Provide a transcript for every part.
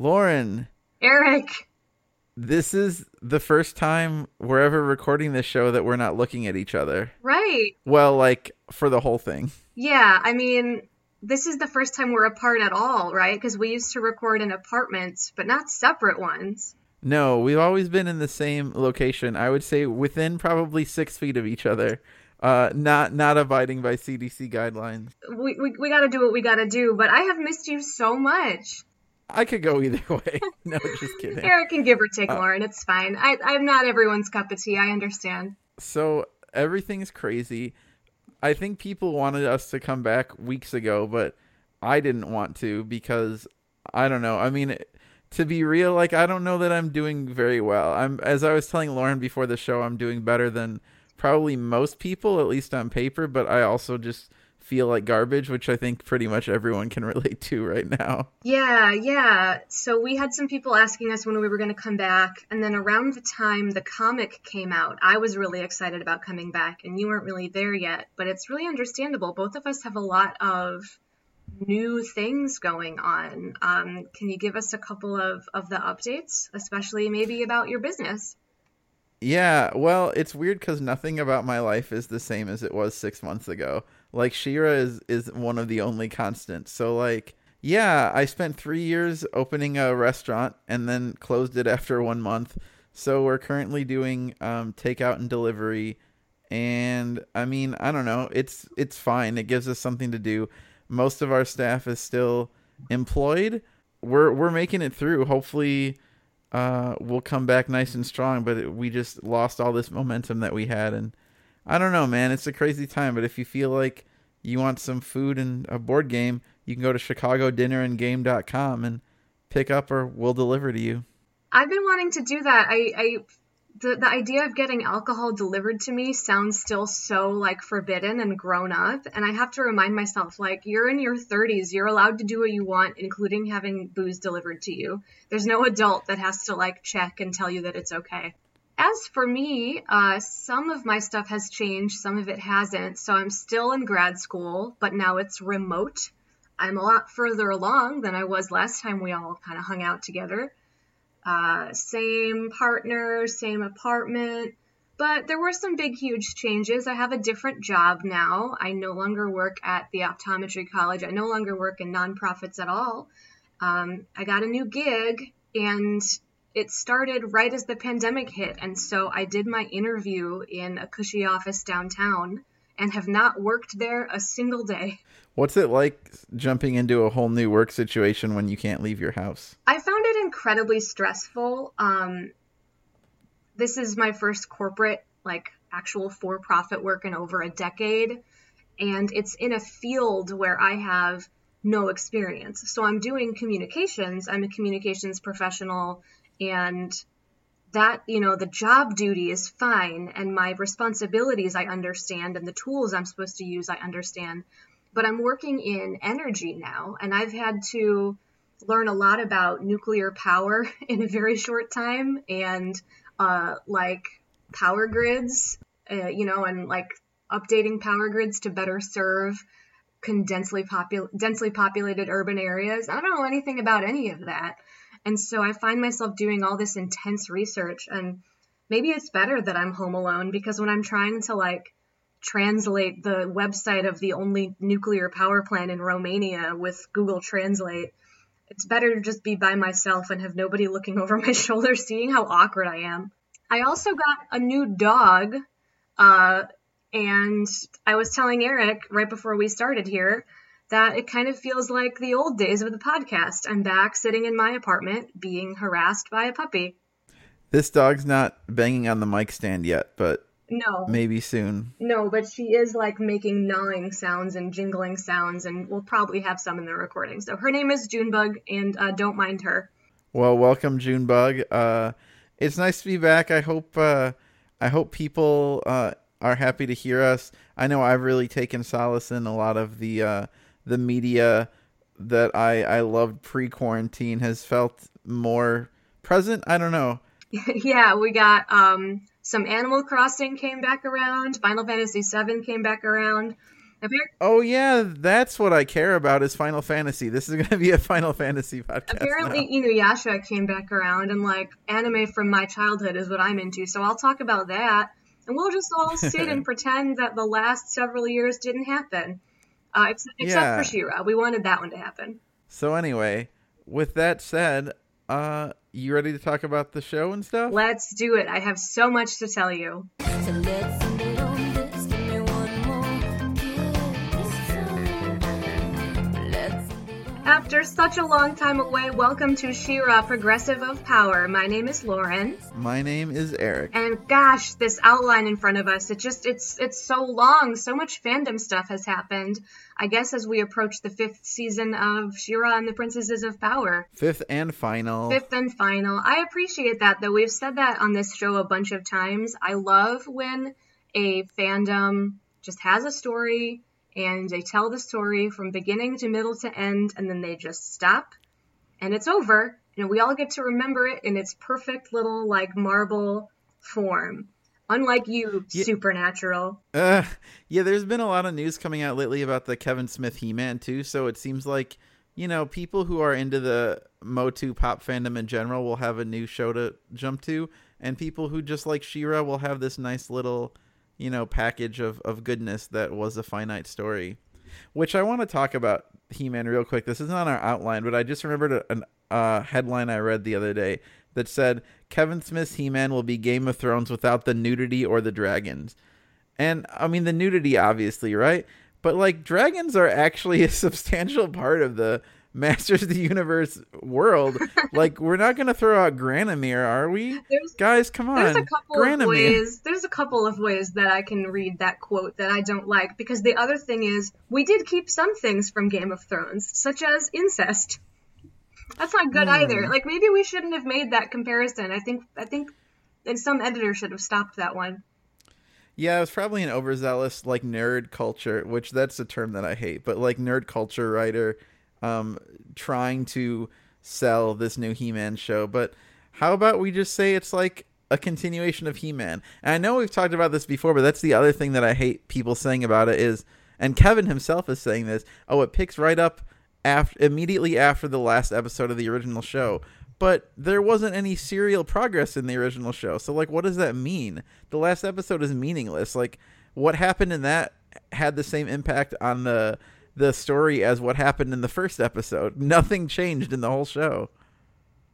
Lauren, Eric. this is the first time we're ever recording this show that we're not looking at each other. Right. Well, like for the whole thing. Yeah, I mean, this is the first time we're apart at all, right? Because we used to record in apartments, but not separate ones. No, we've always been in the same location. I would say within probably six feet of each other. Uh, not not abiding by CDC guidelines. We, we, we got to do what we got to do, but I have missed you so much. I could go either way. no, just kidding. Eric can give or take, Uh, Lauren. It's fine. I, I'm not everyone's cup of tea. I understand. So everything's crazy. I think people wanted us to come back weeks ago, but I didn't want to because I don't know. I mean, to be real, like I don't know that I'm doing very well. I'm as I was telling Lauren before the show, I'm doing better than probably most people, at least on paper, but I also just feel like garbage, which I think pretty much everyone can relate to right now. Yeah, yeah. So we had some people asking us when we were going to come back, and then around the time the comic came out, I was really excited about coming back, and you weren't really there yet. But it's really understandable. Both of us have a lot of new things going on. Um, can you give us a couple of, of the updates, especially maybe about your business? Yeah, well, it's weird because nothing about my life is the same as it was six months ago. Like She-Ra is is one of the only constants. So like, yeah, I spent three years opening a restaurant and then closed it after one month. So we're currently doing um, takeout and delivery, and I mean, I don't know, it's it's fine. It gives us something to do. Most of our staff is still employed. We're we're making it through. Hopefully uh, we'll come back nice and strong. But it, we just lost all this momentum that we had, and I don't know, man. It's a crazy time. But if you feel like you want some food and a board game, you can go to ChicagoDinnerAndGame.com and pick up, or we'll deliver to you. I've been wanting to do that. I, I the, the idea of getting alcohol delivered to me sounds still so like forbidden and grown up and i have to remind myself like you're in your 30s you're allowed to do what you want including having booze delivered to you there's no adult that has to like check and tell you that it's okay as for me uh, some of my stuff has changed some of it hasn't so i'm still in grad school but now it's remote i'm a lot further along than i was last time we all kind of hung out together uh, same partner, same apartment. But there were some big, huge changes. I have a different job now. I no longer work at the optometry college. I no longer work in nonprofits at all. Um, I got a new gig, and it started right as the pandemic hit. And so I did my interview in a cushy office downtown and have not worked there a single day. What's it like jumping into a whole new work situation when you can't leave your house? I found it incredibly stressful. Um, this is my first corporate, like actual for profit work in over a decade. And it's in a field where I have no experience. So I'm doing communications, I'm a communications professional, and that, you know, the job duty is fine, and my responsibilities I understand, and the tools I'm supposed to use I understand. But I'm working in energy now, and I've had to learn a lot about nuclear power in a very short time and uh, like power grids, uh, you know, and like updating power grids to better serve condensely popul- densely populated urban areas. I don't know anything about any of that. And so I find myself doing all this intense research and maybe it's better that I'm home alone because when I'm trying to like translate the website of the only nuclear power plant in Romania with Google Translate, it's better to just be by myself and have nobody looking over my shoulder seeing how awkward I am. I also got a new dog, uh, and I was telling Eric right before we started here that it kind of feels like the old days of the podcast. I'm back sitting in my apartment being harassed by a puppy. This dog's not banging on the mic stand yet, but No. maybe soon. No, but she is like making gnawing sounds and jingling sounds, and we'll probably have some in the recording. So her name is Junebug, and uh, don't mind her. Well, welcome Junebug. Uh, it's nice to be back. I hope uh, I hope people uh, are happy to hear us. I know I've really taken solace in a lot of the uh, the media that I I loved pre quarantine has felt more present. I don't know. yeah, we got um, some Animal Crossing came back around. Final Fantasy VII came back around. oh yeah, that's what I care about is Final Fantasy. This is going to be a Final Fantasy podcast. Apparently, now. Inuyasha came back around, and like anime from my childhood is what I'm into. So I'll talk about that, and we'll just all sit and pretend that the last several years didn't happen, uh, ex- except Yeah. for She-Ra. We wanted that one to happen. So anyway, with that said, uh, you ready to talk about the show and stuff? Let's do it. I have so much to tell you. So After such a long time away, welcome to She-Ra Progressive of Power. My name is Lauren. My name is Eric. And gosh, this outline in front of us, it just it's it's so long. So much fandom stuff has happened. I guess as we approach the fifth season of She-Ra and the Princesses of Power. Fifth and final. Fifth and final. I appreciate that though. We've said that on this show a bunch of times. I love when a fandom just has a story and they tell the story from beginning to middle to end and then they just stop and it's over and we all get to remember it in its perfect little like marble form. Unlike you, Ye- Supernatural. Uh, yeah, there's been a lot of news coming out lately about the Kevin Smith He-Man too, so it seems like, you know, people who are into the Motu pop fandom in general will have a new show to jump to, and people who just like She-Ra will have this nice little, you know, package of, of goodness that was a finite story. Which I want to talk about He-Man real quick. This isn't on our outline, but I just remembered a, uh, headline I read the other day that said Kevin Smith's He-Man will be Game of Thrones without the nudity or the dragons. And I mean the nudity obviously, right? But like dragons are actually a substantial part of the Masters of the Universe world. like we're not going to throw out Granamyr, are we? There's Guys, come on. There's a couple of ways. There's a couple of ways that I can read that quote that I don't like because the other thing is we did keep some things from Game of Thrones, such as incest. That's not good either. Hmm. Like maybe we shouldn't have made that comparison. I think I think and some editor should have stopped that one. Yeah, it was probably an overzealous like nerd culture, which that's a term that I hate, but like nerd culture writer um trying to sell this new He-Man show. But how about we just say it's like a continuation of He-Man? And I know we've talked about this before, but that's the other thing that I hate people saying about it is and Kevin himself is saying this, oh, it picks right up after immediately after the last episode of the original show. But there wasn't any serial progress in the original show. So like what does that mean? The last episode is meaningless. Like what happened in that had the same impact on the the story as what happened in the first episode. Nothing changed in the whole show.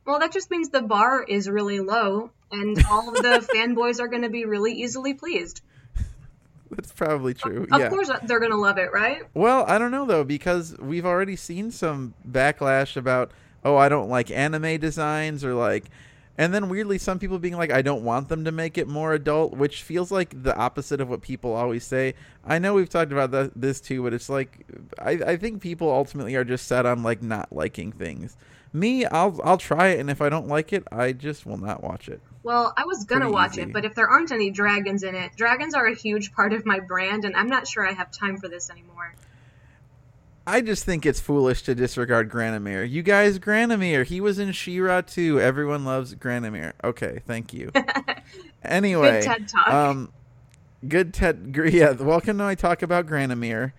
Well, that just means the bar is really low and all of the fanboys are going to be really easily pleased. That's probably true. Of yeah. course they're going to love it, right? Well, I don't know though because we've already seen some backlash about oh I don't like anime designs or like and then weirdly some people being like I don't want them to make it more adult, which feels like the opposite of what people always say. I know we've talked about this too, but it's like I, I think people ultimately are just set on like not liking things. Me, I'll I'll try it and if I don't like it, I just will not watch it. Well, I was gonna Pretty watch easy. it, but if there aren't any dragons in it, dragons are a huge part of my brand, and I'm not sure I have time for this anymore. I just think it's foolish to disregard Granamyr. You guys, Granamyr, he was in She-Ra too. Everyone loves Granamyr. Okay, thank you. anyway, Good TED Talk. um, good TED. Yeah, welcome to my talk about Granamyr.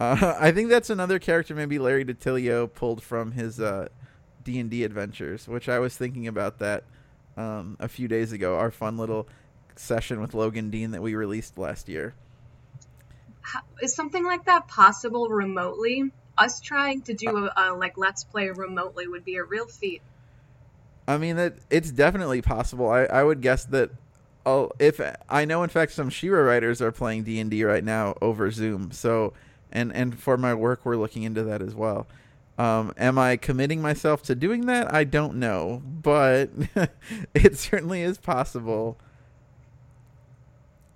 Uh, I think that's another character maybe Larry DiTillio pulled from his uh, D and D adventures, which I was thinking about that um, a few days ago. Our fun little session with Logan Dean that we released last year. Is something like that possible remotely? Us trying to do a, a like let's play remotely would be a real feat. I mean that it's definitely possible. I, I would guess that oh, if I know in fact some She-Ra writers are playing D and D right now over Zoom. So and and for my work we're looking into that as well. Um, am I committing myself to doing that? I don't know, but it certainly is possible.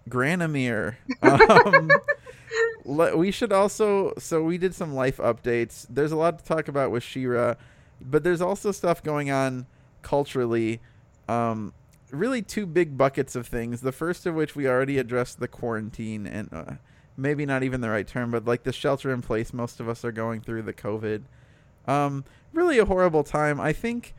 Granamyr. Um, we should also so we did some life updates. There's a lot to talk about with She-Ra, but there's also stuff going on culturally. Um, really, two big buckets of things. The first of which we already addressed the quarantine and uh, maybe not even the right term, but like the shelter in place most of us are going through the COVID. Um, really a horrible time. I think.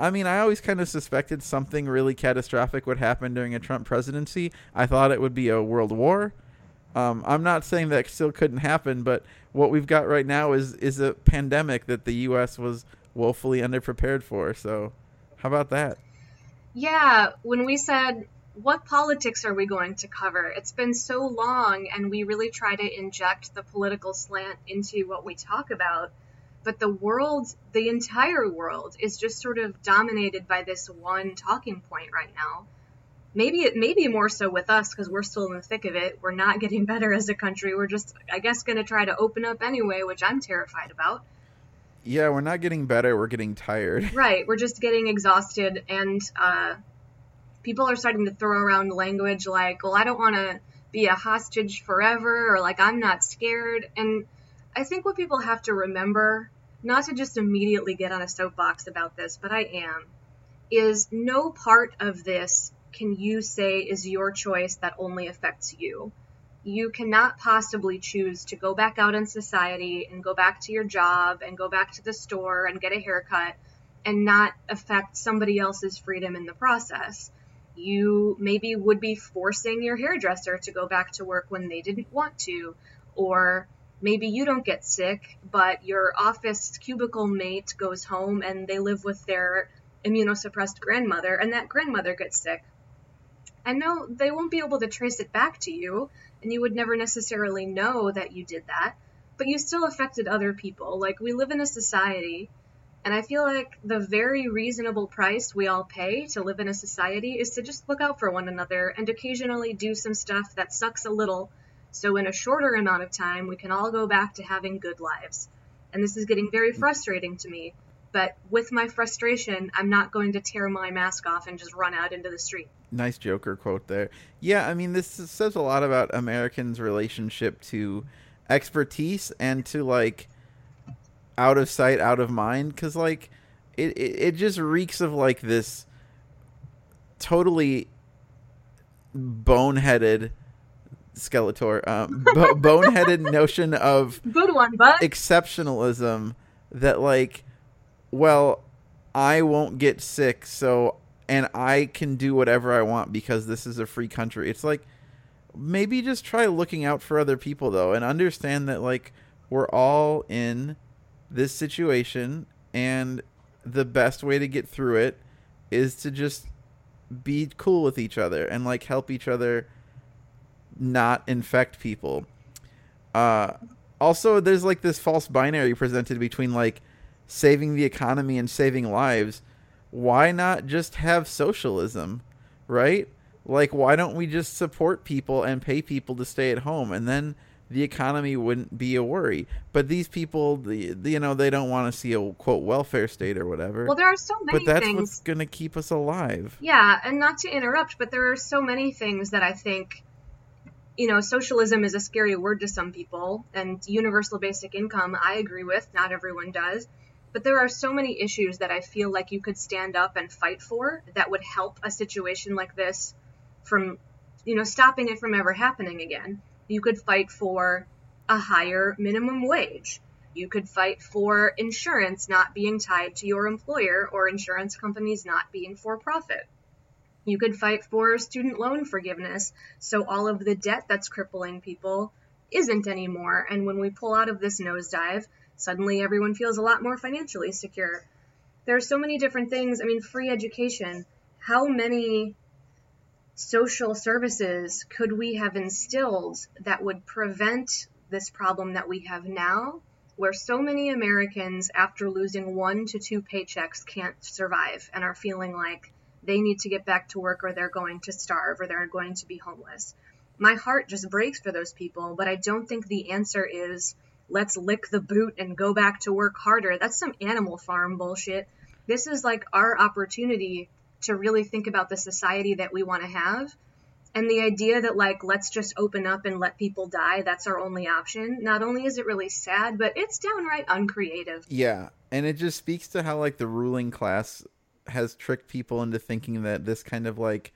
I mean, I always kind of suspected something really catastrophic would happen during a Trump presidency. I thought it would be a world war. Um, I'm not saying that still couldn't happen, but what we've got right now is is a pandemic that the U.S. was woefully underprepared for. So, how about that? Yeah, when we said, what politics are we going to cover? It's been so long, and we really try to inject the political slant into what we talk about. But the world, the entire world, is just sort of dominated by this one talking point right now. Maybe it, maybe more so with us because we're still in the thick of it. We're not getting better as a country. We're just, I guess, going to try to open up anyway, which I'm terrified about. Yeah, we're not getting better. We're getting tired. Right, we're just getting exhausted, and uh, people are starting to throw around language like, well, I don't want to be a hostage forever, or like, I'm not scared. And I think what people have to remember, not to just immediately get on a soapbox about this, but I am, is no part of this can you say is your choice that only affects you. You cannot possibly choose to go back out in society and go back to your job and go back to the store and get a haircut and not affect somebody else's freedom in the process. You maybe would be forcing your hairdresser to go back to work when they didn't want to, or maybe you don't get sick, but your office cubicle mate goes home and they live with their immunosuppressed grandmother, and that grandmother gets sick. I know they won't be able to trace it back to you, and you would never necessarily know that you did that, but you still affected other people. Like, we live in a society, and I feel like the very reasonable price we all pay to live in a society is to just look out for one another and occasionally do some stuff that sucks a little, so in a shorter amount of time, we can all go back to having good lives. And this is getting very frustrating to me. But with my frustration, I'm not going to tear my mask off and just run out into the street. Nice Joker quote there. Yeah, I mean, this says a lot about Americans' relationship to expertise and to like out of sight, out of mind. Because like it, it, it just reeks of like this totally boneheaded Skeletor, um, bo- boneheaded notion of Good one, bud. exceptionalism that like well i won't get sick so and i can do whatever i want because this is a free country. It's like maybe just try looking out for other people though and understand that like we're all in this situation and the best way to get through it is to just be cool with each other and like help each other not infect people. Uh also there's like this false binary presented between like saving the economy and saving lives why not just have socialism right like why don't we just support people and pay people to stay at home and then the economy wouldn't be a worry but these people the, you know they don't want to see a quote welfare state or whatever Well, there are so many but that's things. what's going to keep us alive Yeah, and not to interrupt, but there are so many things that I think, you know, socialism is a scary word to some people, and universal basic income, I agree with. Not everyone does. But there are so many issues that I feel like you could stand up and fight for that would help a situation like this from, you know, stopping it from ever happening again. You could fight for a higher minimum wage. You could fight for insurance not being tied to your employer or insurance companies not being for profit. You could fight for student loan forgiveness so all of the debt that's crippling people isn't anymore. And when we pull out of this nosedive, suddenly everyone feels a lot more financially secure. There are so many different things. I mean, free education. How many social services could we have instilled that would prevent this problem that we have now, where so many Americans, after losing one to two paychecks, can't survive and are feeling like they need to get back to work or they're going to starve or they're going to be homeless? My heart just breaks for those people, but I don't think the answer is let's lick the boot and go back to work harder. That's some animal farm bullshit. This is like our opportunity to really think about the society that we want to have. And the idea that, like, let's just open up and let people die, that's our only option. Not only is it really sad, but it's downright uncreative. Yeah, and it just speaks to how like the ruling class has tricked people into thinking that this kind of like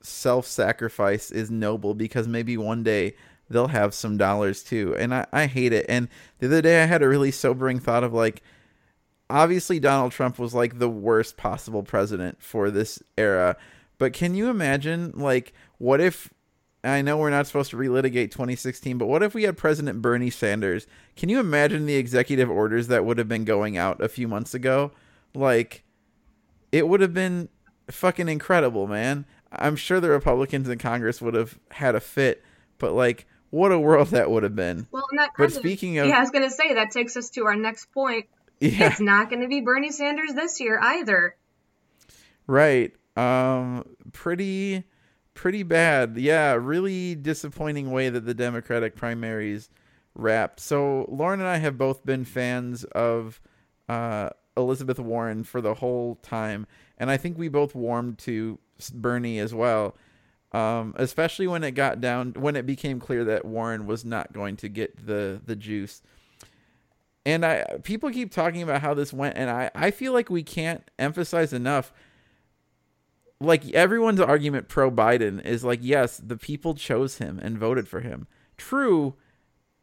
self-sacrifice is noble because maybe one day they'll have some dollars too. And I, I hate it. And the other day I had a really sobering thought of like obviously Donald Trump was like the worst possible president for this era. But can you imagine like what if I know we're not supposed to relitigate 2016, but what if we had President Bernie Sanders? Can you imagine the executive orders that would have been going out a few months ago? Like, it would have been fucking incredible, man. I'm sure the Republicans in Congress would have had a fit, but like, what a world that would have been. Well, But kind of- speaking of- yeah, I was gonna say that takes us to our next point. Yeah, It's not going to be Bernie Sanders this year either. right. Um, pretty, pretty bad. Yeah, really disappointing way that the Democratic primaries wrapped. So Lauren and I have both been fans of uh, Elizabeth Warren for the whole time, and I think we both warmed to Bernie as well. Um, especially when it got down, when it became clear that Warren was not going to get the the juice. And I people keep talking about how this went, and I I feel like we can't emphasize enough. Like everyone's argument pro Biden is like, yes, the people chose him and voted for him. True,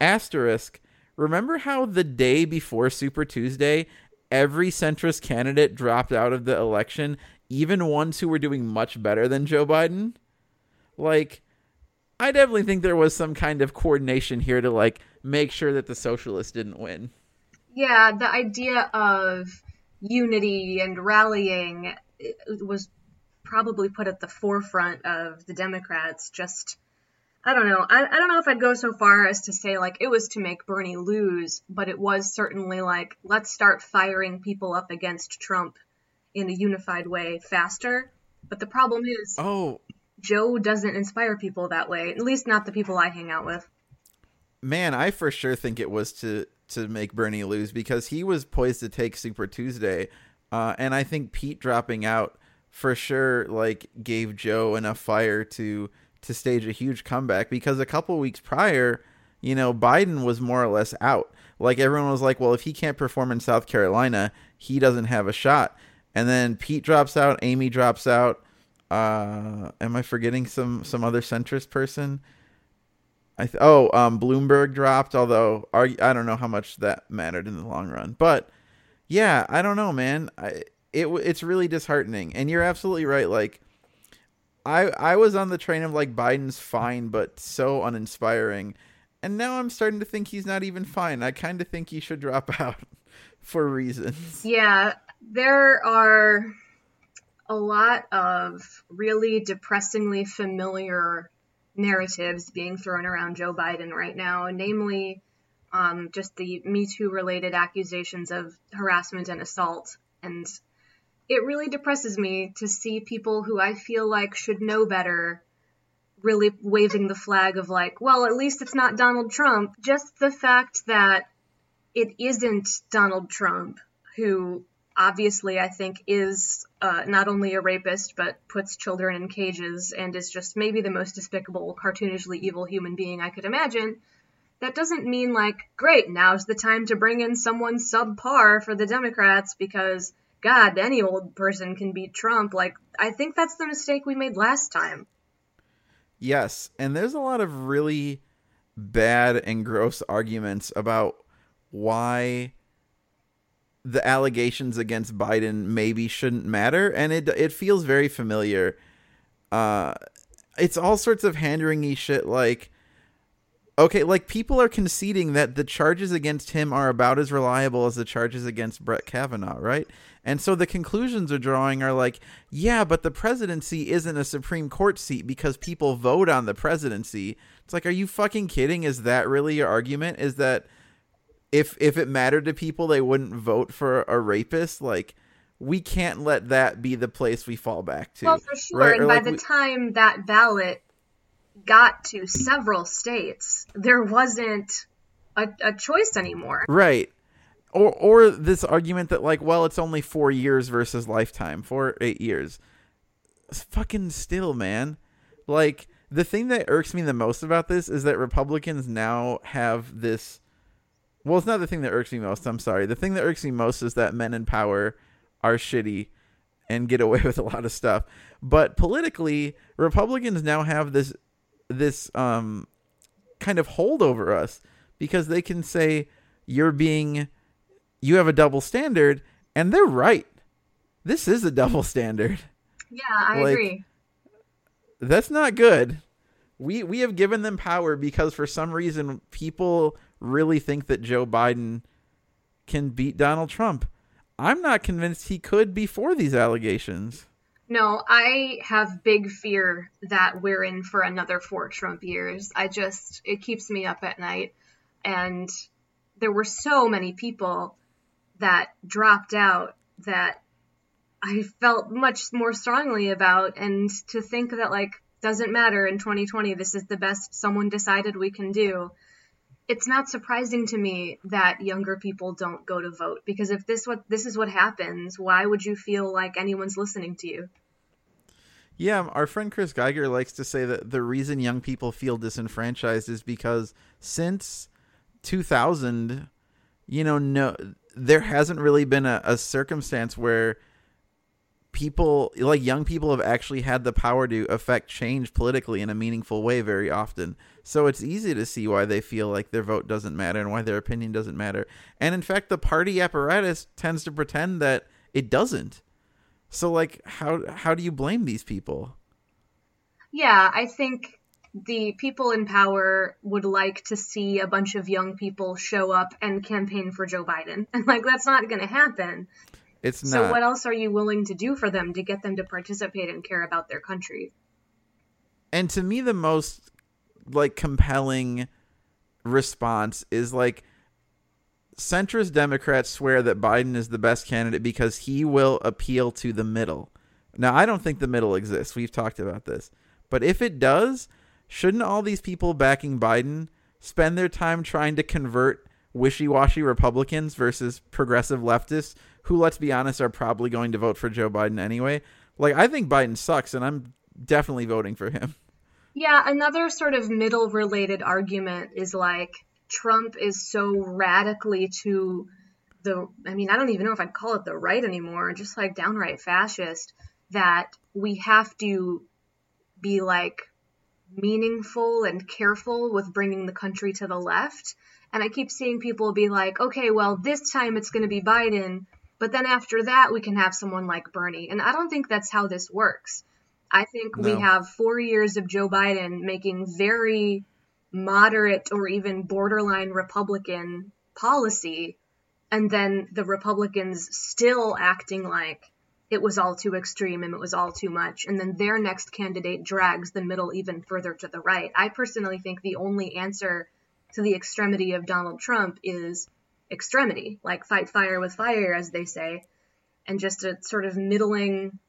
asterisk. Remember how the day before Super Tuesday, every centrist candidate dropped out of the election, even ones who were doing much better than Joe Biden? Like, I definitely think there was some kind of coordination here to like make sure that the socialists didn't win. Yeah, the idea of unity and rallying was probably put at the forefront of the Democrats. Just, I don't know. I, I don't know if I'd go so far as to say like it was to make Bernie lose, but it was certainly like let's start firing people up against Trump in a unified way faster. But the problem is Oh, Joe doesn't inspire people that way. At least not the people I hang out with. man, I for sure think it was to to make Bernie lose because he was poised to take Super Tuesday, uh, and I think Pete dropping out for sure like gave Joe enough fire to to stage a huge comeback because a couple weeks prior, you know, Biden was more or less out. Like everyone was like, well, if he can't perform in South Carolina, he doesn't have a shot. And then Pete drops out, Amy drops out. Uh, am I forgetting some some other centrist person? I th- oh, um, Bloomberg dropped. Although arg- I don't know how much that mattered in the long run, but yeah, I don't know, man. I it it's really disheartening, and you're absolutely right. Like, I I was on the train of like Biden's fine, but so uninspiring, and now I'm starting to think he's not even fine. I kind of think he should drop out for reasons. Yeah, there are a lot of really depressingly familiar narratives being thrown around Joe Biden right now, namely um, just the Me Too related accusations of harassment and assault. And it really depresses me to see people who I feel like should know better really waving the flag of, like, well, at least it's not Donald Trump. Just the fact that it isn't Donald Trump who obviously I think is uh, not only a rapist but puts children in cages and is just maybe the most despicable, cartoonishly evil human being I could imagine. That doesn't mean like, great, now's the time to bring in someone subpar for the Democrats because God, any old person can beat Trump. Like, I think that's the mistake we made last time. Yes, and there's a lot of really bad and gross arguments about why the allegations against Biden maybe shouldn't matter, and it it feels very familiar. Uh, it's all sorts of hand wringy shit like. Okay, like people are conceding that the charges against him are about as reliable as the charges against Brett Kavanaugh, right? And so the conclusions are drawing are like, yeah, but the presidency isn't a Supreme Court seat because people vote on the presidency. It's like, are you fucking kidding? Is that really your argument? Is that if if it mattered to people, they wouldn't vote for a rapist? Like, we can't let that be the place we fall back to. Well, for sure. right? And by like the we- time that ballot got to several states, there wasn't a, a choice anymore. Right. Or or this argument that like, well, it's only four years versus lifetime, four or eight years. It's fucking still, man. Like the thing that irks me the most about this is that Republicans now have this. Well, it's not the thing that irks me most. I'm sorry. The thing that irks me most is that men in power are shitty and get away with a lot of stuff. But politically, Republicans now have this this um kind of hold over us because they can say you're being you have a double standard and they're right. This is a double standard. Yeah, I Like, agree. That's not good. We we have given them power because for some reason people really think that Joe Biden can beat Donald Trump. I'm not convinced he could before these allegations. No, I have big fear that we're in for another four Trump years. I just, it keeps me up at night. And there were so many people that dropped out that I felt much more strongly about. And to think that, like, doesn't matter in 2020, this is the best someone decided we can do. It's not surprising to me that younger people don't go to vote because if this what this is what happens, why would you feel like anyone's listening to you? Yeah, um, our friend Chris Geiger likes to say that the reason young people feel disenfranchised is because since 2000, you know, no, there hasn't really been a, a circumstance where people, like young people, have actually had the power to affect change politically in a meaningful way very often. So it's easy to see why they feel like their vote doesn't matter and why their opinion doesn't matter. And in fact, the party apparatus tends to pretend that it doesn't. So like how how do you blame these people? Yeah, I think the people in power would like to see a bunch of young people show up and campaign for Joe Biden. And like that's not going to happen. It's not. So what else are you willing to do for them to get them to participate and care about their country? and to me the most like compelling response is like centrist democrats swear that biden is the best candidate because he will appeal to the middle. Now i don't think the middle exists. We've talked about this. But if it does shouldn't all these people backing biden spend their time trying to convert wishy-washy republicans versus progressive leftists who let's be honest are probably going to vote for joe biden anyway. Like i think biden sucks and i'm definitely voting for him. Yeah, another sort of middle related argument is like Trump is so radically to the I mean, I don't even know if I'd call it the right anymore, just like downright fascist that we have to be like meaningful and careful with bringing the country to the left. And I keep seeing people be like, "Okay, well, this time it's going to be Biden, but then after that we can have someone like Bernie." And I don't think that's how this works. I think we have four years of Joe Biden making very moderate or even borderline Republican policy, and then the Republicans still acting like it was all too extreme and it was all too much, and then their next candidate drags the middle even further to the right. I personally think the only answer to the extremity of Donald Trump is extremity, like fight fire with fire, as they say, and just a sort of middling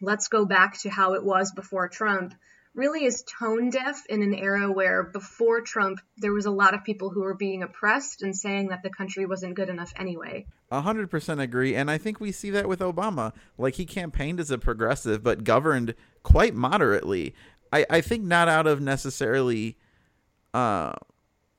let's go back to how it was before Trump really is tone deaf in an era where before Trump there was a lot of people who were being oppressed and saying that the country wasn't good enough anyway. A hundred percent agree, and I think we see that with Obama. Like he campaigned as a progressive, but governed quite moderately. I, I think not out of necessarily. Uh,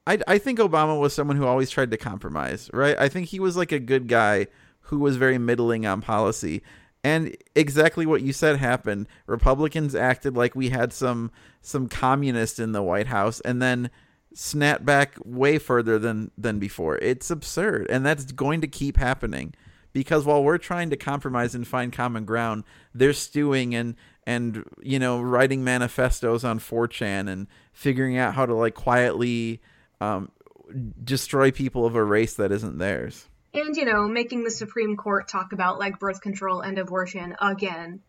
I I think Obama was someone who always tried to compromise. Right. I think he was like a good guy who was very middling on policy. And exactly what you said happened. Republicans acted like we had some some communist in the White House, and then snap back way further than than before. It's absurd, and that's going to keep happening because while we're trying to compromise and find common ground, they're stewing and and you know writing manifestos on 4chan and figuring out how to like quietly um, destroy people of a race that isn't theirs. And you know, making the Supreme Court talk about like birth control and abortion again.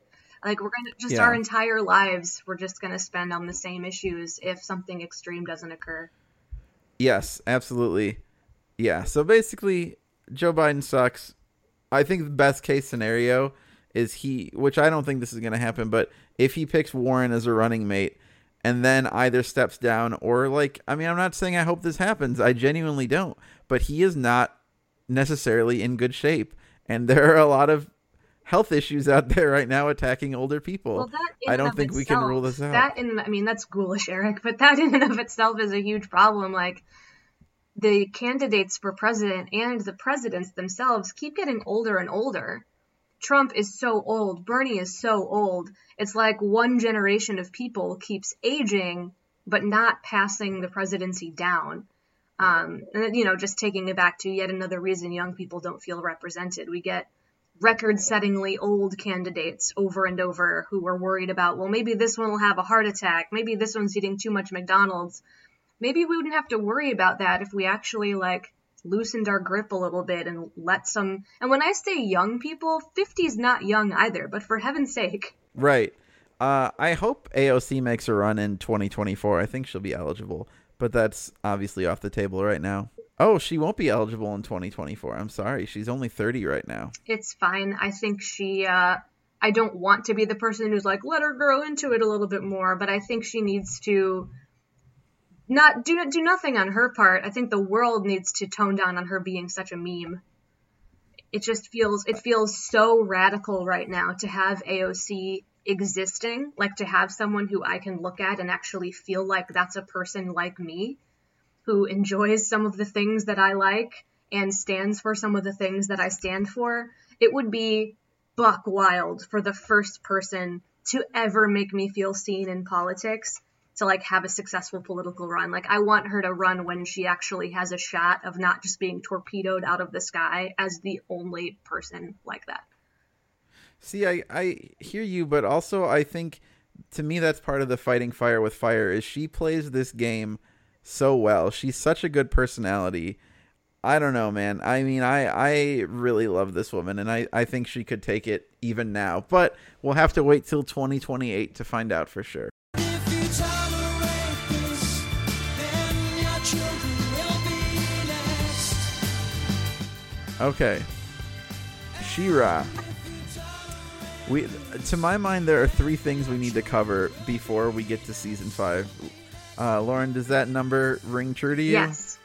Like we're gonna just Yeah. our entire lives we're just gonna spend on the same issues if something extreme doesn't occur. Yes, absolutely. Yeah. So basically, Joe Biden sucks. I think the best case scenario is he, which I don't think this is going to happen, but if he picks Warren as a running mate and then either steps down or, like, I mean, I'm not saying I hope this happens. I genuinely don't. But he is not necessarily in good shape. And there are a lot of health issues out there right now attacking older people. Well, that I don't think we can rule this out. That in I mean that's ghoulish, Eric, but that in and of itself is a huge problem. Like the candidates for president and the presidents themselves keep getting older and older. Trump is so old, Bernie is so old. It's like one generation of people keeps aging but not passing the presidency down. Um, and you know, just taking it back to yet another reason young people don't feel represented. We get record-settingly old candidates over and over who are worried about, well, maybe this one will have a heart attack, maybe this one's eating too much McDonald's. Maybe we wouldn't have to worry about that if we actually like loosened our grip a little bit and let some. And when I say young people, 50 is not young either, but for heaven's sake. Right. Uh, I hope AOC makes a run in 2024. I think she'll be eligible, but that's obviously off the table right now. Oh, she won't be eligible in 2024. I'm sorry. She's only 30 right now. It's fine. I think she, uh, I don't want to be the person who's like, let her grow into it a little bit more, but I think she needs to not do do nothing on her part. I think the world needs to tone down on her being such a meme. It just feels it feels so radical right now to have AOC existing, like to have someone who I can look at and actually feel like that's a person like me who enjoys some of the things that I like and stands for some of the things that I stand for. It would be buck wild for the first person to ever make me feel seen in politics to like have a successful political run. Like I want her to run when she actually has a shot of not just being torpedoed out of the sky as the only person like that. See, I, I hear you, but also I think to me that's part of the fighting fire with fire is she plays this game so well. She's such a good personality. I don't know, man. I mean, I I really love this woman, and I I think she could take it even now. But we'll have to wait till 2028 to find out for sure. Okay. She-Ra. We to my mind there are three things we need to cover before we get to season 5. Uh Lauren, does that number ring true to you? Yes.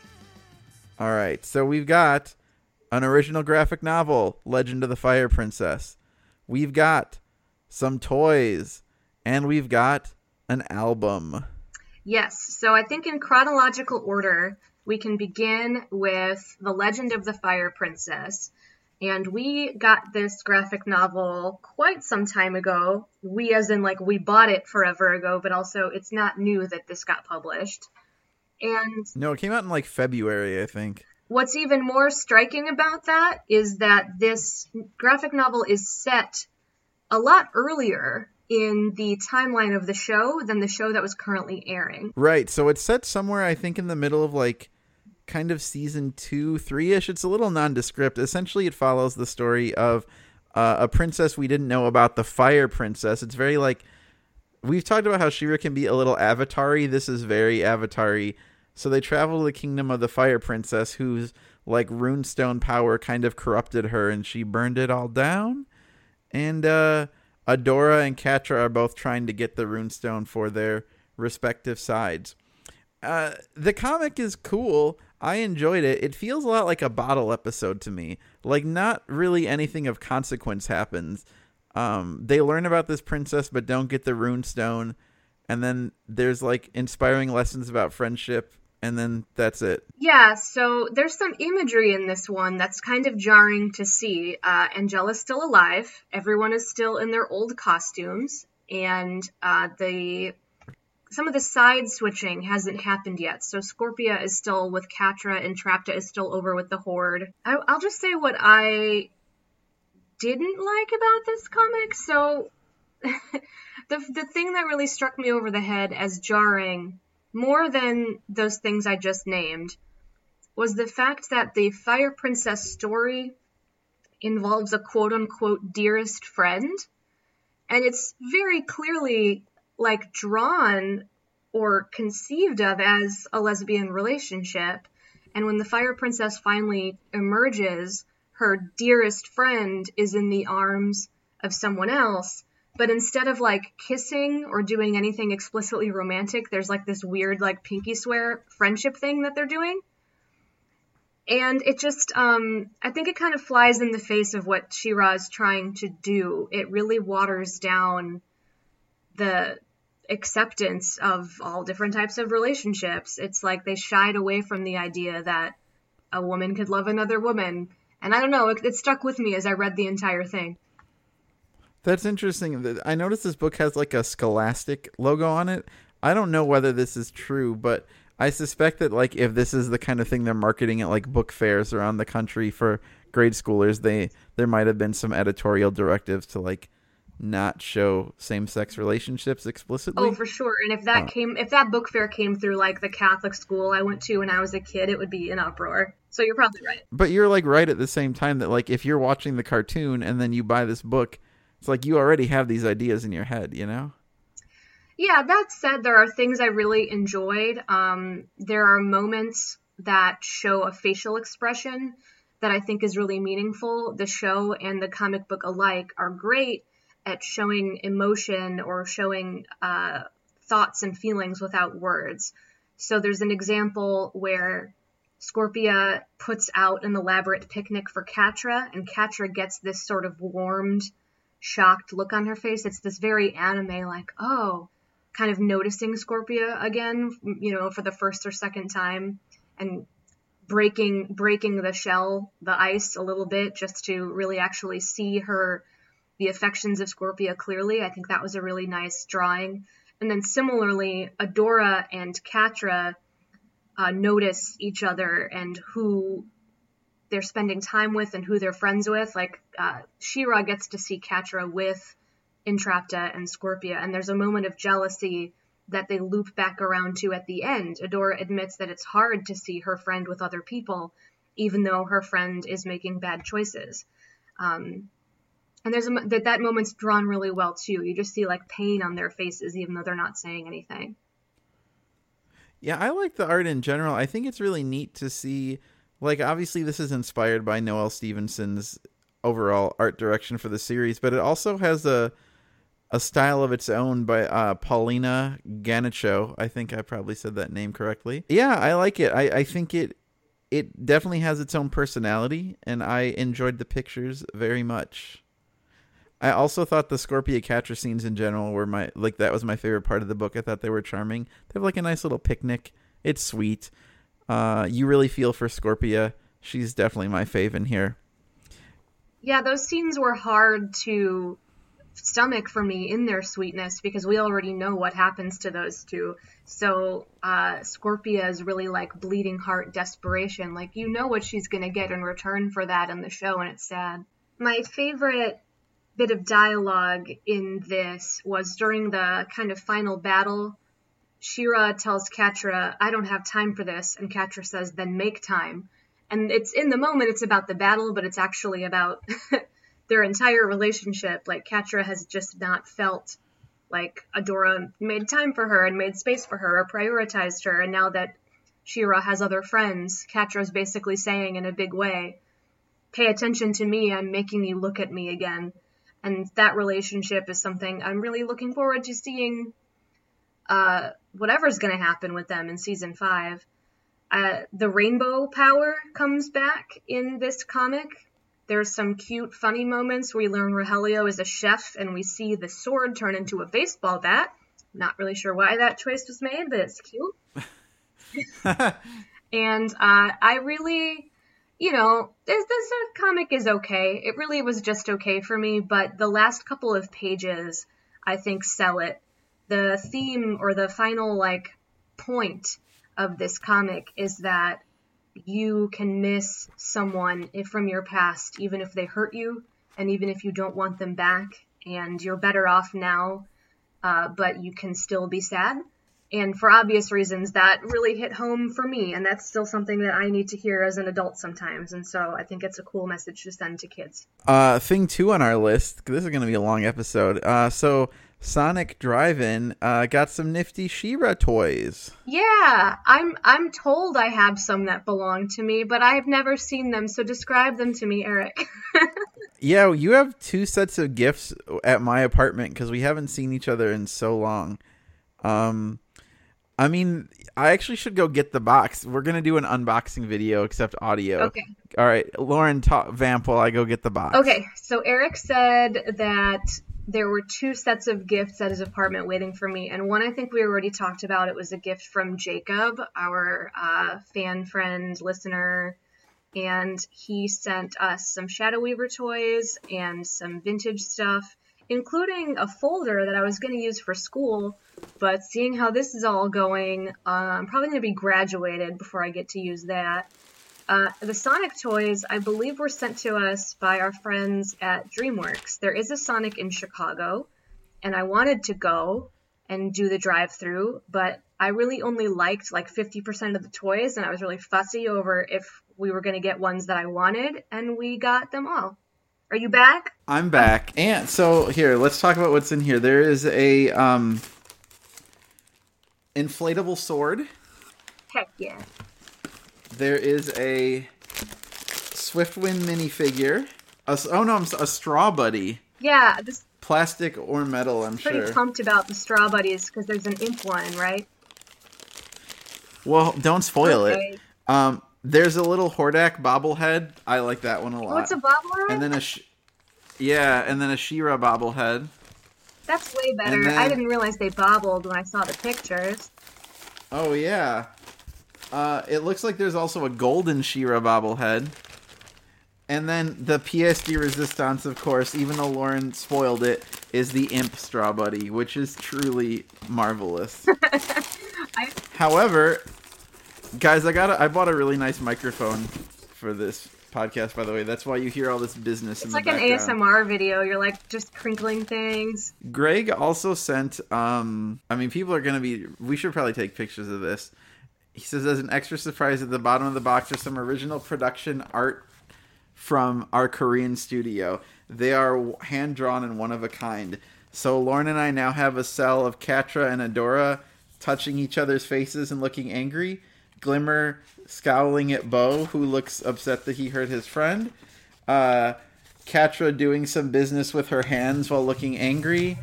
All right. So we've got an original graphic novel, Legend of the Fire Princess. We've got some toys and we've got an album. Yes. So I think in chronological order, we can begin with The Legend of the Fire Princess. And we got this graphic novel quite some time ago. We, as in, like, we bought it forever ago, but also it's not new that this got published. And No, it came out in like February, I think. What's even more striking about that is that this graphic novel is set a lot earlier in the timeline of the show than the show that was currently airing. Right. So it's set somewhere, I think, in the middle of like kind of season two, three ish. It's a little nondescript. Essentially, it follows the story of uh, a princess we didn't know about, the Fire Princess. It's very like we've talked about how She-Ra can be a little avatar This is very avatar So they travel to the kingdom of the Fire Princess, whose like runestone power kind of corrupted her, and she burned it all down. And uh, Adora and Catra are both trying to get the runestone for their respective sides. Uh, the comic is cool. I enjoyed it. It feels a lot like a bottle episode to me. Like not really anything of consequence happens. Um, they learn about this princess but don't get the rune stone, and then there's like inspiring lessons about friendship, and then that's it. Yeah, so there's some imagery in this one that's kind of jarring to see. Uh, Angela's still alive. Everyone is still in their old costumes, and uh, the some of the side switching hasn't happened yet. So Scorpia is still with Catra, and Trapta is still over with the Horde. I, I'll just say what I didn't like about this comic. So the the thing that really struck me over the head as jarring more than those things I just named was the fact that the Fire Princess story involves a quote unquote dearest friend. And it's very clearly like drawn or conceived of as a lesbian relationship. And when the Fire Princess finally emerges, her dearest friend is in the arms of someone else. But instead of like kissing or doing anything explicitly romantic, there's like this weird like pinky swear friendship thing that they're doing. And it just, um, I think it kind of flies in the face of what She-Ra is trying to do. It really waters down the acceptance of all different types of relationships. It's like they shied away from the idea that a woman could love another woman. And I don't know, it, it stuck with me as I read the entire thing. That's interesting. I noticed this book has like a Scholastic logo on it. I don't know whether this is true, but I suspect that like if this is the kind of thing they're marketing at like book fairs around the country for grade schoolers, they there might have been some editorial directives to like not show same sex relationships explicitly. Oh, for sure. And if that Oh. came, if that book fair came through like the Catholic school I went to when I was a kid, it would be an uproar. So you're probably right. But you're like right at the same time that like if you're watching the cartoon and then you buy this book, it's like you already have these ideas in your head, you know? Yeah, that said, there are things I really enjoyed. Um, there are moments that show a facial expression that I think is really meaningful. The show and the comic book alike are great at showing emotion or showing uh, thoughts and feelings without words. So there's an example where Scorpia puts out an elaborate picnic for Catra, and Catra gets this sort of warmed, shocked look on her face. It's this very anime, like, oh, kind of noticing Scorpia again, you know, for the first or second time, and breaking breaking the shell, the ice a little bit, just to really actually see her, the affections of Scorpia clearly. I think that was a really nice drawing. And then similarly, Adora and Catra uh, notice each other and who they're spending time with and who they're friends with. Like uh, She-Ra gets to see Catra with Entrapta and Scorpia, and there's a moment of jealousy that they loop back around to at the end. Adora admits that it's hard to see her friend with other people, even though her friend is making bad choices. Um, and there's a, that that moment's drawn really well too. You just see like pain on their faces, even though they're not saying anything. Yeah, I like the art in general. I think it's really neat to see like obviously this is inspired by Noelle Stevenson's overall art direction for the series, but it also has a a style of its own by uh, Paulina Ganucheau. I think I probably said that name correctly. Yeah, I like it. I, I think it it definitely has its own personality, and I enjoyed the pictures very much. I also thought the Scorpia Catra scenes in general were my like that was my favorite part of the book. I thought they were charming. They have like a nice little picnic. It's sweet. Uh, you really feel for Scorpia. She's definitely my fave in here. Yeah, those scenes were hard to stomach for me in their sweetness because we already know what happens to those two. So uh, Scorpia is really like bleeding heart desperation. Like you know what she's gonna get in return for that in the show, and it's sad. My favorite bit of dialogue in this was during the kind of final battle. She-Ra tells Catra, "I don't have time for this," and Catra says, "Then make time." And it's in the moment, it's about the battle, but it's actually about their entire relationship. Like Catra has just not felt like Adora made time for her and made space for her or prioritized her. And now that She-Ra has other friends, Catra's basically saying in a big way, pay attention to me, I'm making you look at me again. And that relationship is something I'm really looking forward to seeing uh, whatever's going to happen with them in season five. Uh, the rainbow power comes back in this comic. There's some cute, funny moments. We learn Rogelio is a chef, and we see the sword turn into a baseball bat. Not really sure why that choice was made, but it's cute. and uh, I really, you know, this this comic is okay. It really was just okay for me, but the last couple of pages, I think, sell it. The theme or the final like point of this comic is that you can miss someone from your past, even if they hurt you, and even if you don't want them back, and you're better off now, uh, but you can still be sad. And for obvious reasons, that really hit home for me, and that's still something that I need to hear as an adult sometimes. And so I think it's a cool message to send to kids. Uh, thing two on our list. This is going to be a long episode. Uh, so Sonic Drive-In uh, got some nifty She-Ra toys. Yeah, I'm I'm told I have some that belong to me, but I've never seen them. So describe them to me, Eric. Yeah, you have two sets of gifts at my apartment because we haven't seen each other in so long. Um, I mean, I actually should go get the box. We're gonna do an unboxing video, except audio. Okay. All right, Lauren, talk, vamp while I go get the box. Okay, so Eric said that there were two sets of gifts at his apartment waiting for me, and one I think we already talked about. It was a gift from Jacob, our uh, fan friend listener, and he sent us some Shadow Weaver toys and some vintage stuff, including a folder that I was going to use for school. But seeing how this is all going, uh, I'm probably going to be graduated before I get to use that. Uh, the Sonic toys, I believe, were sent to us by our friends at DreamWorks. There is a Sonic in Chicago, and I wanted to go and do the drive-through, but I really only liked like 50% of the toys, and I was really fussy over if we were going to get ones that I wanted, and we got them all. Are you back? I'm back. And so here, let's talk about what's in here. There is a um inflatable sword. Heck yeah. There is a Swiftwind minifigure. A, oh no, I'm a straw buddy. Yeah, this Plastic or metal, I'm pretty sure. pumped about the Straw Buddies because there's an imp one, right? Well, don't spoil Okay. it. Um, there's a little Hordak bobblehead. I like that one a lot. Oh, a bobblehead? and then a sh- yeah, and then a She-Ra bobblehead. That's way better. then- I didn't realize they bobbled when I saw the pictures. Oh yeah. Uh, it looks like there's also a golden She-Ra bobblehead. And then the PSD resistance, of course, even though Lauren spoiled it, is the Imp Straw Buddy, which is truly marvelous. However, guys, I got a, I bought a really nice microphone for this podcast. By the way, that's why you hear all this business. It's like an background. ASMR video. You're like just crinkling things. Greg also sent um I mean people are going to be we should probably take pictures of this. He says as an extra surprise at the bottom of the box are some original production art from our Korean studio. They are hand drawn and one of a kind. So Lauren and I now have a cell of Catra and Adora touching each other's faces and looking angry. Glimmer scowling at Bow, who looks upset that he hurt his friend. Uh, Catra doing some business with her hands while looking angry,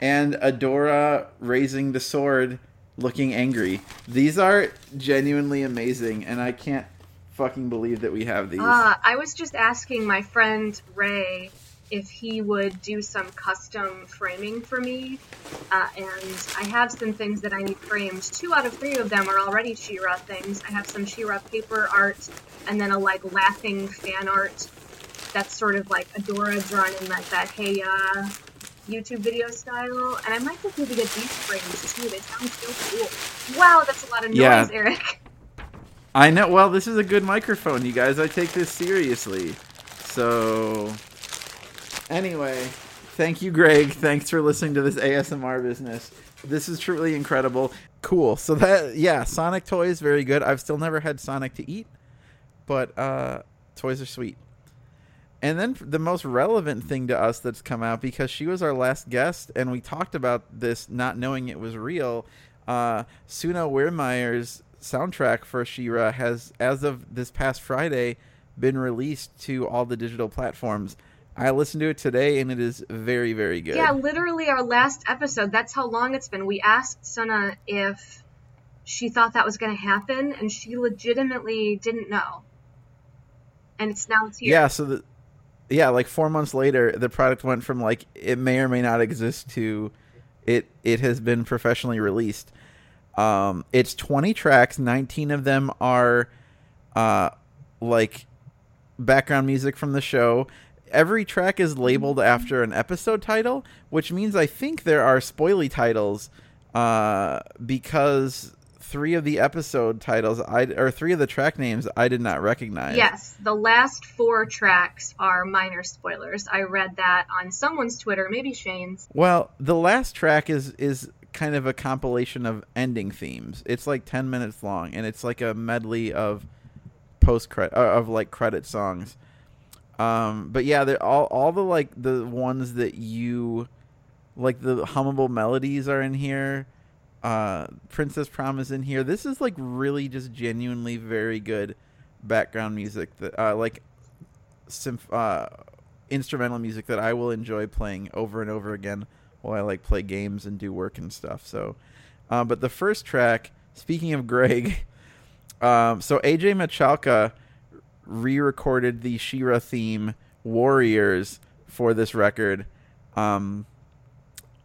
and Adora raising the sword looking angry. These are genuinely amazing, and I can't fucking believe that we have these. Uh, I was just asking my friend Ray if he would do some custom framing for me, uh, and I have some things that I need framed. Two out of three of them are already She-Ra things. I have some She-Ra paper art, and then a like laughing fan art that's sort of like Adora drawn in like that Hey Ya YouTube video style. And I might just need to get these frames too. They sound so cool. Wow, that's a lot of noise, Yeah. Eric. I know. Well, this is a good microphone, you guys. I take this seriously. So, anyway, thank you, Greg. Thanks for listening to this ASMR business. This is truly incredible. Cool. So that, yeah, Sonic toys, very good. I've still never had Sonic to eat, but uh, toys are sweet. And then the most relevant thing to us that's come out because she was our last guest and we talked about this not knowing it was real. Uh, Sunna Wehrmeijer's soundtrack for She-Ra has, as of this past Friday, been released to all the digital platforms. I listened to it today and it is very, very good. Yeah, literally our last episode. That's how long it's been. We asked Sunna if she thought that was going to happen, and she legitimately didn't know. And it's now it's here. Yeah, so the yeah, like four months later, the product went from like it may or may not exist to it it has been professionally released. Um, it's twenty tracks. Nineteen of them are uh like background music from the show. Every track is labeled after an episode title, which means I think there are spoily titles uh, because three of the episode titles I or three of the track names I did not recognize. Yes, the last four tracks are minor spoilers. I read that on someone's Twitter, maybe Shane's. Well, the last track is is kind of a compilation of ending themes. It's like 10 minutes long and it's like a medley of post credit uh, of like credit songs. Um but yeah, all all the like the ones that you like the hummable melodies are in here. Uh Princess Prom is in here. This is like really just genuinely very good background music that uh like symph- uh instrumental music that I will enjoy playing over and over again while I like play games and do work and stuff. So, uh, but the first track, speaking of Greg, um, so AJ Michalka re-recorded the She-Ra theme "Warriors" for this record, um,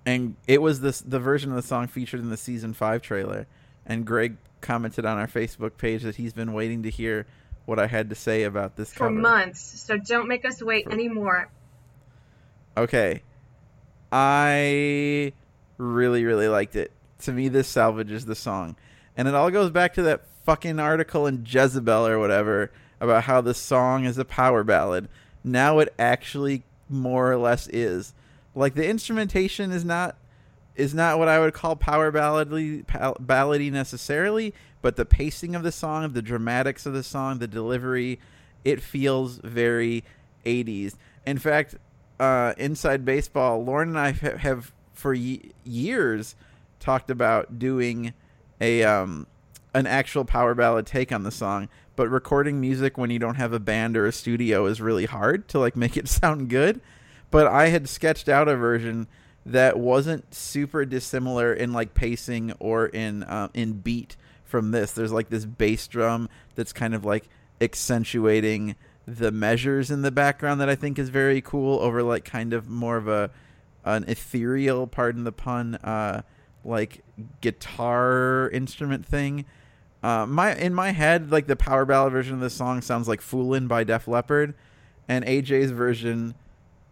and it was this the version of the song featured in the season five trailer. And Greg commented on our Facebook page that he's been waiting to hear what I had to say about this For cover. months, so don't make us wait anymore. Okay. I really, really liked it. To me, this salvages the song. And it all goes back to that fucking article in Jezebel or whatever about how the song is a power ballad. Now it actually more or less is. Like the instrumentation is not is not what I would call power ballady ballady necessarily, but the pacing of the song, the dramatics of the song, the delivery, it feels very 80s. In fact, uh, inside baseball, Lauren and I have for ye- years talked about doing a um, an actual power ballad take on the song, but recording music when you don't have a band or a studio is really hard to like make it sound good. But I had sketched out a version that wasn't super dissimilar in like pacing or in um, in beat from this. There's like this bass drum that's kind of like accentuating the measures in the background that I think is very cool over like kind of more of a an ethereal, pardon the pun, uh, like guitar instrument thing. Uh, my in my head, like the power ballad version of the song sounds like "Foolin'" by Def Leppard, and AJ's version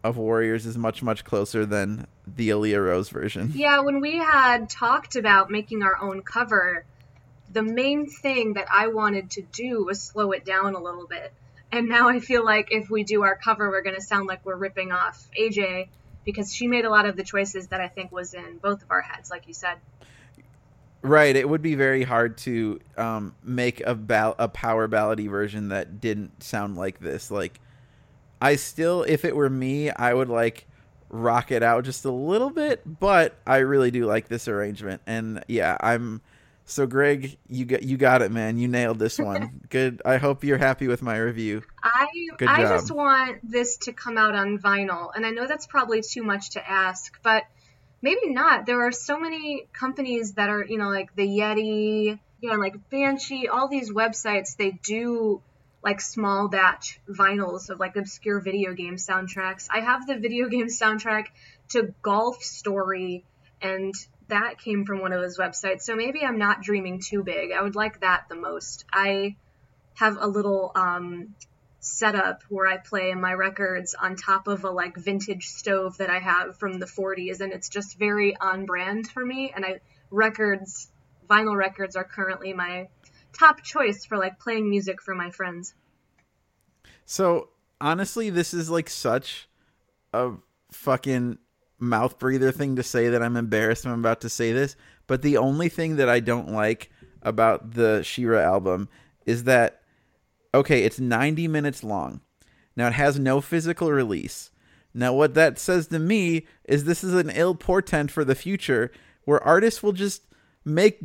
of Warriors is much much closer than the Aaliyah Rose version. Yeah, when we had talked about making our own cover, the main thing that I wanted to do was slow it down a little bit. And now I feel like if we do our cover, we're going to sound like we're ripping off AJ because she made a lot of the choices that I think was in both of our heads, like you said. Right, it would be very hard to um, make a ball- a power ballady version that didn't sound like this. Like, I still, if it were me, I would like rock it out just a little bit, but I really do like this arrangement. And yeah, I'm so Greg, you got you got it, man. You nailed this one. Good. I hope you're happy with my review. I Good I job. just want this to come out on vinyl, and I know that's probably too much to ask, but maybe not. There are so many companies that are, you know, like the Yeti, you know, like Banshee, all these websites. They do like small batch vinyls of like obscure video game soundtracks. I have the video game soundtrack to Golf Story, and that came from one of those websites. So maybe I'm not dreaming too big. I would like that the most. I have a little um, setup where I play my records on top of a like vintage stove that I have from the 40s, and it's just very on brand for me. And I records, vinyl records, are currently my top choice for like playing music for my friends. So honestly, this is like such a fucking mouth breather thing to say that I'm embarrassed I'm about to say this. But the only thing that I don't like about the She-Ra album is that okay, it's 90 minutes long. Now it has no physical release. Now what that says to me is this is an ill portent for the future where artists will just make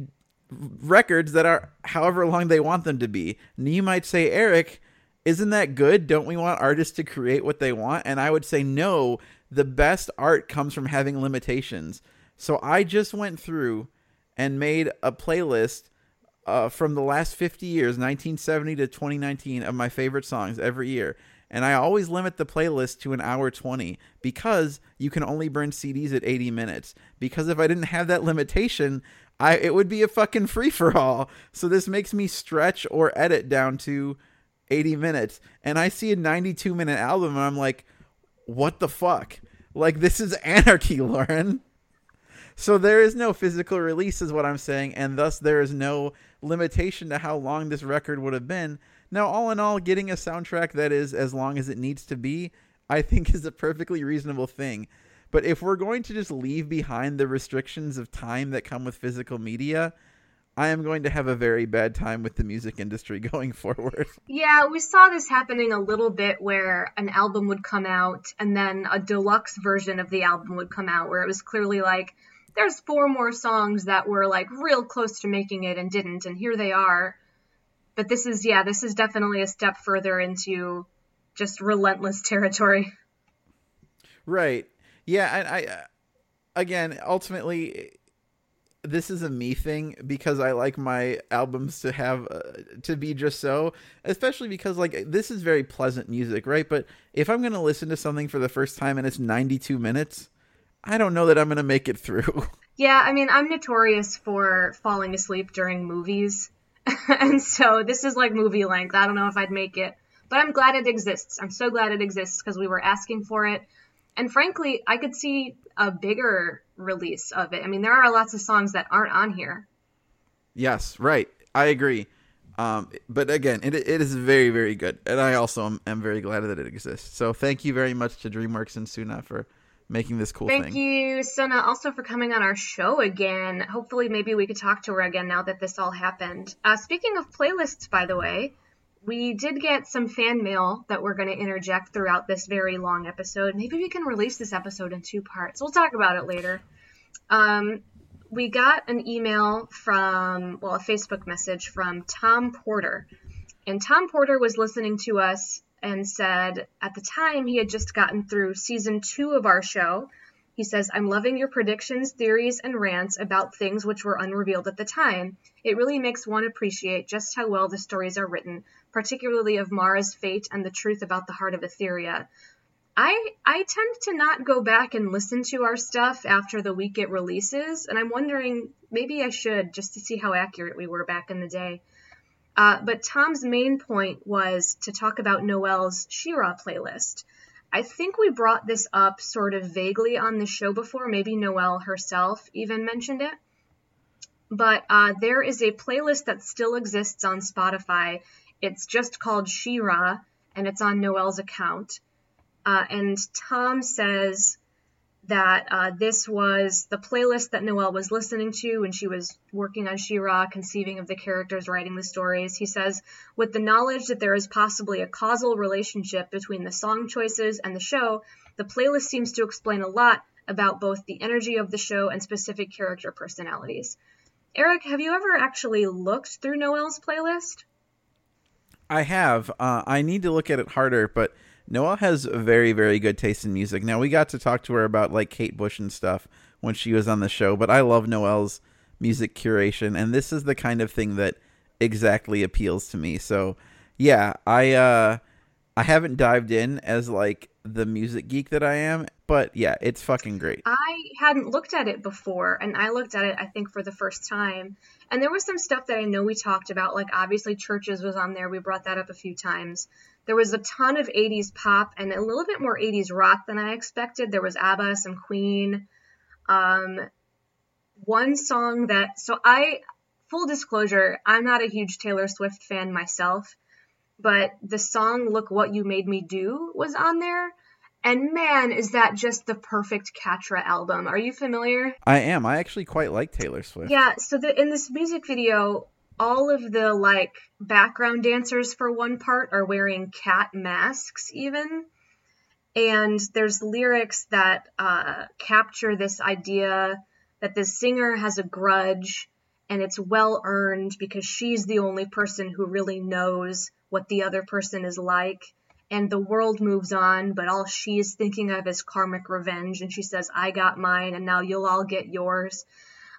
records that are however long they want them to be. And you might say, Eric, isn't that good? Don't we want artists to create what they want? And I would say, no, the best art comes from having limitations. So I just went through and made a playlist uh, from the last 50 years, 1970 to 2019, of my favorite songs every year. And I always limit the playlist to an hour 20 because you can only burn CDs at 80 minutes. Because if I didn't have that limitation, I it would be a fucking free for all. So this makes me stretch or edit down to 80 minutes. And I see a 92 minute album and I'm like, what the fuck? Like this is anarchy, Lauren. So there is no physical release, is what I'm saying, and thus there is no limitation to how long this record would have been. Now, all in all, getting a soundtrack that is as long as it needs to be, I think is a perfectly reasonable thing. But if we're going to just leave behind the restrictions of time that come with physical media, I am going to have a very bad time with the music industry going forward. Yeah, we saw this happening a little bit where an album would come out and then a deluxe version of the album would come out where it was clearly like there's four more songs that were like real close to making it and didn't and here they are. But this is yeah, this is definitely a step further into just relentless territory. Right. Yeah, and I uh, again, ultimately this is a me thing because I like my albums to have uh, to be just so, especially because like this is very pleasant music, right? But if I'm going to listen to something for the first time and it's 92 minutes, I don't know that I'm going to make it through. Yeah, I mean, I'm notorious for falling asleep during movies. and so this is like movie length. I don't know if I'd make it, but I'm glad it exists. I'm so glad it exists because we were asking for it. And frankly, I could see a bigger release of it. I mean, there are lots of songs that aren't on here. yes, right. I agree. Um, but again, it it is very very good, and I also am, am very glad that it exists. So thank you very much to DreamWorks and Sunna for making this cool Thank thing. you, Sunna, also for coming on our show again. Hopefully, maybe we could talk to her again now that this all happened. Uh, speaking of playlists, by the way, we did get some fan mail that we're going to interject throughout this very long episode. Maybe we can release this episode in two parts. We'll talk about it later. Um, we got an email from, well, a Facebook message from Tom Porter. And Tom Porter was listening to us and said at the time he had just gotten through season two of our show. He says, I'm loving your predictions, theories, and rants about things which were unrevealed at the time. It really makes one appreciate just how well the stories are written, particularly of Mara's fate and the truth about the heart of Etheria. I I tend to not go back and listen to our stuff after the week it releases, and I'm wondering maybe I should just to see how accurate we were back in the day. Uh, but Tom's main point was to talk about Noelle's She-Ra playlist. I think we brought this up sort of vaguely on the show before. Maybe Noelle herself even mentioned it. But uh, there is a playlist that still exists on Spotify. It's just called She-Ra, and it's on Noelle's account. Uh, and Tom says that uh, this was the playlist that Noelle was listening to when she was working on She-Ra, conceiving of the characters, writing the stories. He says, with the knowledge that there is possibly a causal relationship between the song choices and the show, the playlist seems to explain a lot about both the energy of the show and specific character personalities. Eric, have you ever actually looked through Noelle's playlist? I have. Uh, I need to look at it harder, but Noelle has very, very good taste in music. Now we got to talk to her about like Kate Bush and stuff when she was on the show, but I love Noelle's music curation, and this is the kind of thing that exactly appeals to me. So yeah, I uh, I haven't dived in as like the music geek that I am, but yeah, it's fucking great. I hadn't looked at it before, and I looked at it, I think, for the first time. And there was some stuff that I know we talked about, like obviously CHVRCHES was on there. We brought that up a few times. There was a ton of 80s pop and a little bit more 80s rock than I expected. There was ABBA, some Queen. Um, one song that, so I, full disclosure, I'm not a huge Taylor Swift fan myself, but the song Look What You Made Me Do was on there. And man, is that just the perfect Catra album. Are you familiar? I am. I actually quite like Taylor Swift. Yeah, so the, in this music video, all of the like background dancers for one part are wearing cat masks even. And there's lyrics that uh, capture this idea that the singer has a grudge and it's well earned because she's the only person who really knows what the other person is like and the world moves on, but all she is thinking of is karmic revenge. And she says, I got mine, and now you'll all get yours.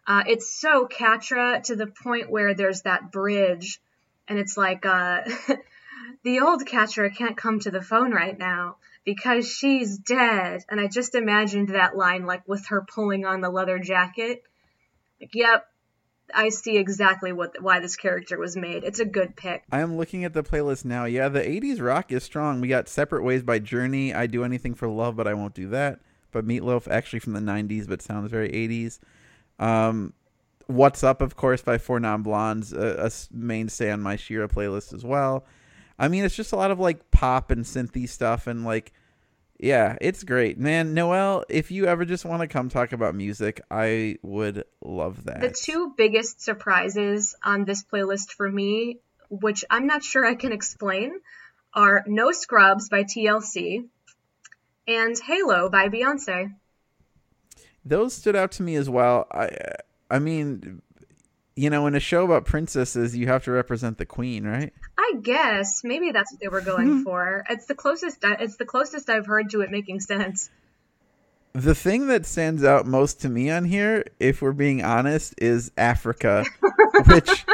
Uh, it's so Catra to the point where there's that bridge, and it's like, uh, the old Catra can't come to the phone right now because she's dead. And I just imagined that line, like with her pulling on the leather jacket. Like, yep, I see exactly what why this character was made. It's a good pick. I am looking at the playlist now. Yeah, the 80s rock is strong. We got Separate Ways by Journey. I Do Anything for Love, but I Won't Do That. But Meatloaf, actually from the 90s, but sounds very 80s. Um, What's Up, of course, by Four Non Blondes, a mainstay on my She-Ra playlist as well. I mean, it's just a lot of like pop and synthy stuff, and like, yeah, it's great, man. Noelle, if you ever just want to come talk about music, I would love that. The two biggest surprises on this playlist for me, which I'm not sure I can explain, are No Scrubs by TLC and Halo by Beyonce. those stood out to me as well. I I mean, you know, in a show about princesses, you have to represent the queen, right? I guess maybe that's what they were going hmm. for. It's the closest. It's the closest I've heard to it making sense. The thing that stands out most to me on here, if we're being honest, is Africa, which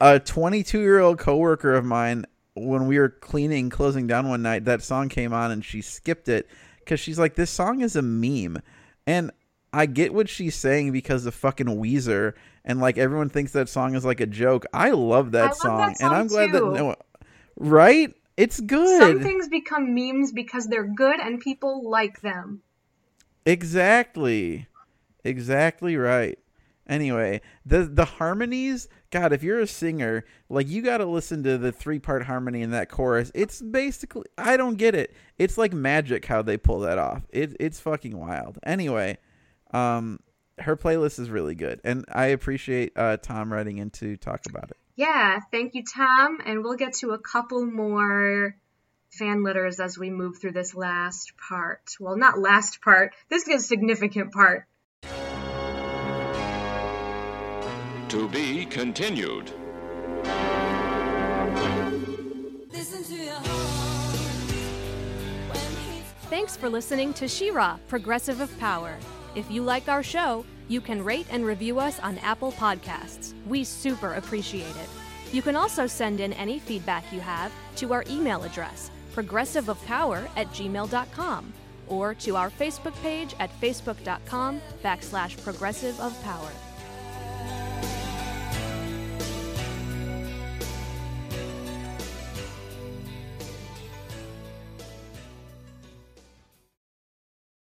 a 22 year old coworker of mine, when we were cleaning, closing down one night, that song came on and she skipped it because she's like, "This song is a meme," and I get what she's saying because of fucking Weezer, and like everyone thinks that song is like a joke. I love that, I love song, that and I'm glad that no, right? It's good. Some things become memes because they're good and people like them. Exactly. Exactly right. Anyway, the the harmonies, God, if you're a singer, like you got to listen to the three part harmony in that chorus. It's basically I don't get it. It's like magic how they pull that off. It it's fucking wild. Anyway, um, her playlist is really good, and I appreciate uh, Tom writing in to talk about it. Yeah, thank you, Tom. And we'll get to a couple more fan letters as we move through this last part. Well, not last part. This is a significant part. To be continued. Listen to your heart when he's Thanks for listening to She-Ra, Progressive of Power. If you like our show, you can rate and review us on Apple Podcasts. We super appreciate it. You can also send in any feedback you have to our email address, progressiveofpower at gmail.com, or to our Facebook page at facebook.com backslash progressive of power.